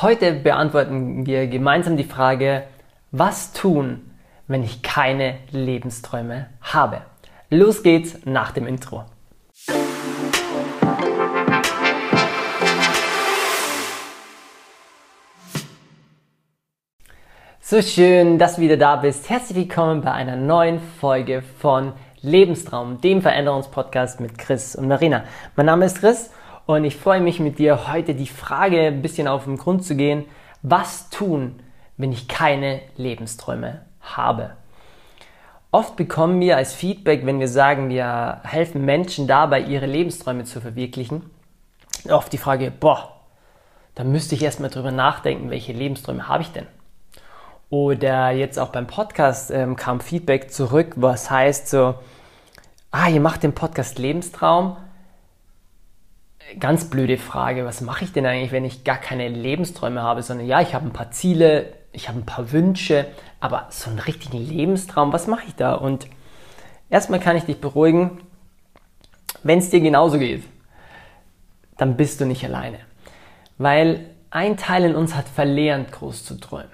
Heute beantworten wir gemeinsam die Frage, was tun, wenn ich keine Lebensträume habe? Los geht's nach dem Intro. So schön, dass du wieder da bist. Herzlich willkommen bei einer neuen Folge von Lebenstraum, dem Veränderungspodcast mit Chris und Marina. Mein Name ist Chris und ich freue mich mit dir heute die Frage ein bisschen auf den Grund zu gehen. Was tun, wenn ich keine Lebensträume habe? Oft bekommen wir als Feedback, wenn wir sagen, wir helfen Menschen dabei, ihre Lebensträume zu verwirklichen, oft die Frage, boah, da müsste ich erstmal drüber nachdenken, welche Lebensträume habe ich denn? Oder jetzt auch beim Podcast ähm, kam Feedback zurück, was heißt so, ah, ihr macht den Podcast Lebenstraum. Ganz blöde Frage, was mache ich denn eigentlich, wenn ich gar keine Lebensträume habe, sondern ja, ich habe ein paar Ziele, ich habe ein paar Wünsche, aber so einen richtigen Lebenstraum, was mache ich da? Und erstmal kann ich dich beruhigen, wenn es dir genauso geht, dann bist du nicht alleine. Weil ein Teil in uns hat verlernt, groß zu träumen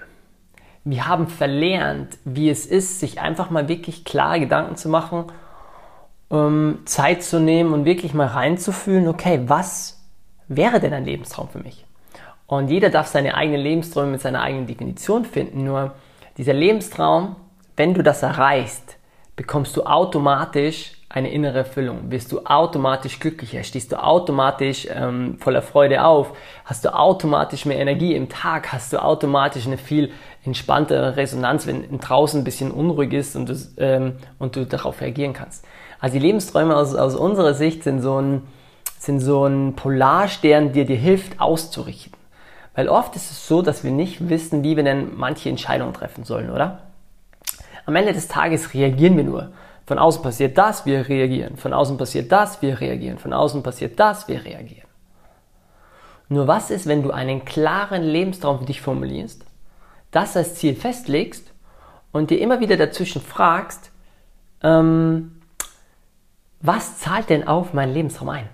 wir haben verlernt, wie es ist, sich einfach mal wirklich klar Gedanken zu machen, um Zeit zu nehmen und wirklich mal reinzufühlen, okay, was wäre denn ein Lebenstraum für mich? Und jeder darf seine eigenen Lebensträume mit seiner eigenen Definition finden. Nur dieser Lebenstraum, wenn du das erreichst, bekommst du automatisch eine innere Erfüllung, wirst du automatisch glücklicher, stehst du automatisch ähm, voller Freude auf, hast du automatisch mehr Energie im Tag, hast du automatisch eine viel entspanntere Resonanz, wenn draußen ein bisschen unruhig ist und du, ähm, und du darauf reagieren kannst. Also die Lebensträume aus, aus unserer Sicht sind so ein, sind so ein Polarstern, der dir hilft auszurichten. Weil oft ist es so, dass wir nicht wissen, wie wir denn manche Entscheidungen treffen sollen, oder? Am Ende des Tages reagieren wir nur. Von außen passiert das, wir reagieren. Von außen passiert das, wir reagieren. Von außen passiert das, wir reagieren. Nur was ist, wenn du einen klaren Lebenstraum für dich formulierst, das als Ziel festlegst und dir immer wieder dazwischen fragst, ähm, was zahlt denn auf meinen Lebenstraum ein?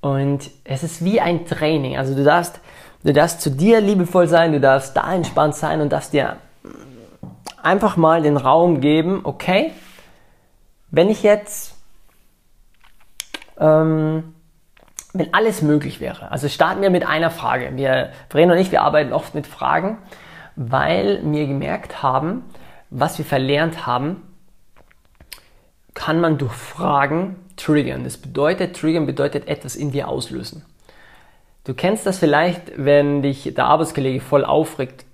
Und es ist wie ein Training. Also du darfst, du darfst zu dir liebevoll sein, du darfst da entspannt sein und darfst dir einfach mal den Raum geben, okay, wenn ich jetzt, ähm, wenn alles möglich wäre, also starten wir mit einer Frage. Wir, Verena und ich, wir arbeiten oft mit Fragen, weil wir gemerkt haben, was wir verlernt haben, kann man durch Fragen triggern. Das bedeutet, triggern bedeutet etwas in dir auslösen. Du kennst das vielleicht, wenn dich der Arbeitskollege voll aufregt,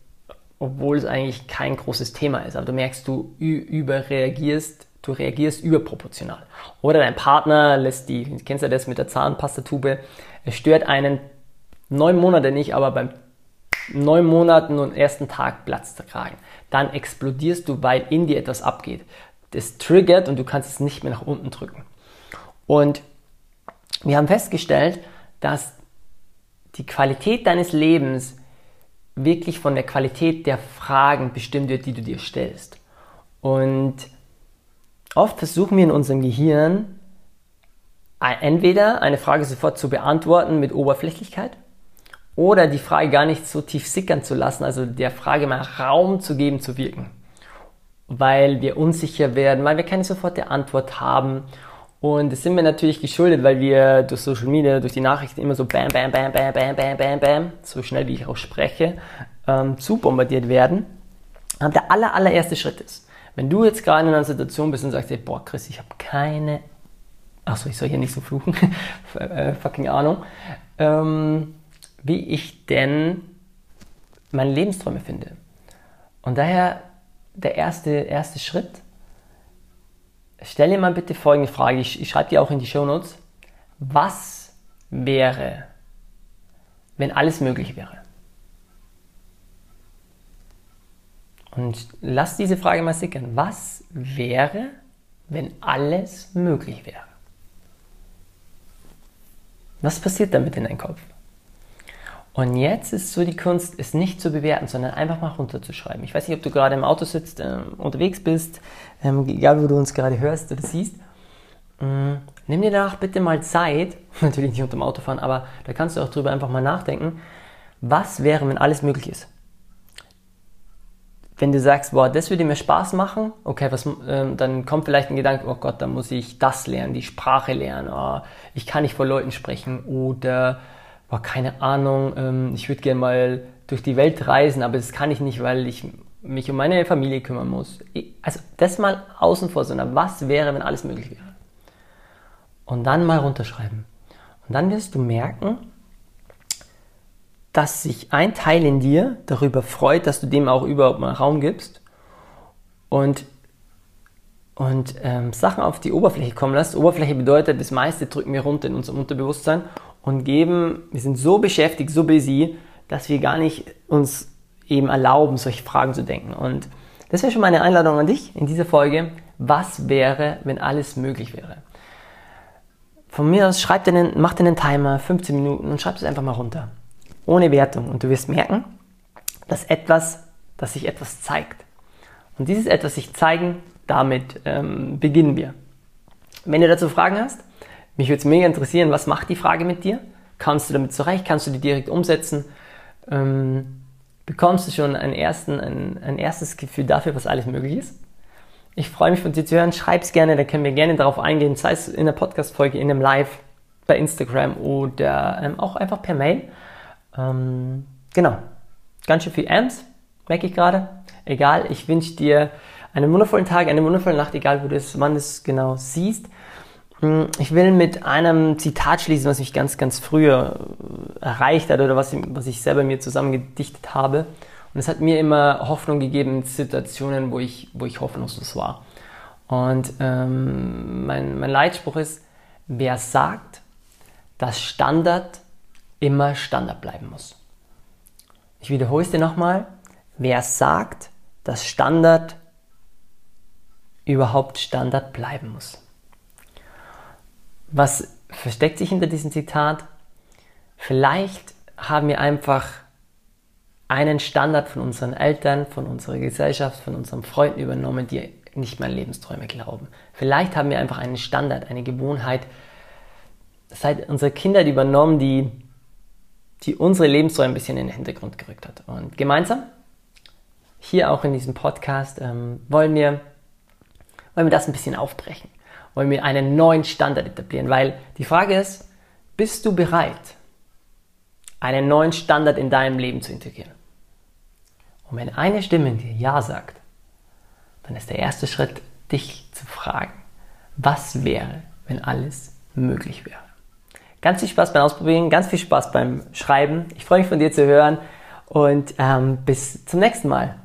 obwohl es eigentlich kein großes Thema ist. Aber du merkst, du überreagierst, du reagierst überproportional. Oder dein Partner lässt die, kennst du das mit der Zahnpastatube, es stört einen neun Monate nicht, aber beim neun Monaten und ersten Tag platzt der Kragen. Dann explodierst du, weil in dir etwas abgeht. Das triggert und du kannst es nicht mehr nach unten drücken. Und wir haben festgestellt, dass die Qualität deines Lebens wirklich von der Qualität der Fragen bestimmt wird, die du dir stellst. Und oft versuchen wir in unserem Gehirn entweder eine Frage sofort zu beantworten mit Oberflächlichkeit oder die Frage gar nicht so tief sickern zu lassen, also der Frage mal Raum zu geben, zu wirken. Weil wir unsicher werden, weil wir keine sofortige Antwort haben und das sind wir natürlich geschuldet, weil wir durch Social Media, durch die Nachrichten immer so bam, bam, bam, bam, bam, bam, bam, bam, so schnell wie ich auch spreche, ähm, zu bombardiert werden. Aber der aller, allererste Schritt ist, wenn du jetzt gerade in einer Situation bist und sagst, hey, boah, Chris, ich habe keine, achso, ich soll hier nicht so fluchen, äh, fucking Ahnung, ähm, wie ich denn meine Lebensträume finde. Und daher der erste, erste Schritt, stell dir mal bitte folgende Frage, ich, ich schreibe dir auch in die Show Notes. Was wäre, wenn alles möglich wäre? Und lass diese Frage mal sickern. Was wäre, wenn alles möglich wäre? Was passiert damit in deinem Kopf? Und jetzt ist so die Kunst, es nicht zu bewerten, sondern einfach mal runterzuschreiben. Ich weiß nicht, ob du gerade im Auto sitzt, äh, unterwegs bist, ähm, egal wo du uns gerade hörst oder siehst. Ähm, nimm dir danach bitte mal Zeit, natürlich nicht unter dem Autofahren, aber da kannst du auch drüber einfach mal nachdenken. Was wäre, wenn alles möglich ist? Wenn du sagst, boah, das würde mir Spaß machen, okay, was, ähm, dann kommt vielleicht ein Gedanke, oh Gott, da muss ich das lernen, die Sprache lernen, oh, ich kann nicht vor Leuten sprechen oder, boah, keine Ahnung, ähm, ich würde gerne mal durch die Welt reisen, aber das kann ich nicht, weil ich mich um meine Familie kümmern muss. Also das mal außen vor, sondern was wäre, wenn alles möglich wäre? Und dann mal runterschreiben. Und dann wirst du merken, dass sich ein Teil in dir darüber freut, dass du dem auch überhaupt mal Raum gibst und, und ähm, Sachen auf die Oberfläche kommen lässt. Oberfläche bedeutet, das meiste drücken wir runter in unserem Unterbewusstsein und geben, wir sind so beschäftigt, so busy, dass wir gar nicht uns eben erlauben, solche Fragen zu denken. Und das wäre schon meine Einladung an dich in dieser Folge. Was wäre, wenn alles möglich wäre? Von mir aus schreib dir einen, mach dir einen Timer, 15 Minuten und schreib es einfach mal runter. Ohne Wertung. Und du wirst merken, dass etwas, dass sich etwas zeigt. Und dieses etwas sich zeigen, damit ähm, beginnen wir. Wenn du dazu Fragen hast, mich würde es mega interessieren, was macht die Frage mit dir? Kannst du damit zurecht? Kannst du die direkt umsetzen? ähm, bekommst du schon einen ersten, ein, ein erstes Gefühl dafür, was alles möglich ist. Ich freue mich von dir zu hören. Schreib es gerne, da können wir gerne darauf eingehen, sei es in der Podcast-Folge, in einem Live, bei Instagram oder ähm, auch einfach per Mail. Ähm, genau. Ganz schön viel Amps, merke ich gerade. Egal, ich wünsche dir einen wundervollen Tag, eine wundervolle Nacht, egal wo du es, wann du es genau siehst. Hm, ich will mit einem Zitat schließen, was mich ganz, ganz früher äh, erreicht hat oder was, was ich selber mir zusammengedichtet habe. Und es hat mir immer Hoffnung gegeben in Situationen, wo ich, wo ich hoffnungslos war. Und ähm, mein, mein Leitspruch ist, wer sagt, dass Standard immer Standard bleiben muss. Ich wiederhole es dir nochmal. Wer sagt, dass Standard überhaupt Standard bleiben muss. Was versteckt sich hinter diesem Zitat? Vielleicht haben wir einfach einen Standard von unseren Eltern, von unserer Gesellschaft, von unseren Freunden übernommen, die nicht mehr an Lebensträume glauben. Vielleicht haben wir einfach einen Standard, eine Gewohnheit seit unserer Kindheit übernommen, die, die unsere Lebensträume ein bisschen in den Hintergrund gerückt hat. Und gemeinsam, hier auch in diesem Podcast, ähm, wollen, wir, wollen wir das ein bisschen aufbrechen wollen wir einen neuen Standard etablieren, weil die Frage ist, bist du bereit, einen neuen Standard in deinem Leben zu integrieren? Und wenn eine Stimme in dir Ja sagt, dann ist der erste Schritt, dich zu fragen, was wäre, wenn alles möglich wäre. Ganz viel Spaß beim Ausprobieren, ganz viel Spaß beim Schreiben. Ich freue mich von dir zu hören und ähm, bis zum nächsten Mal.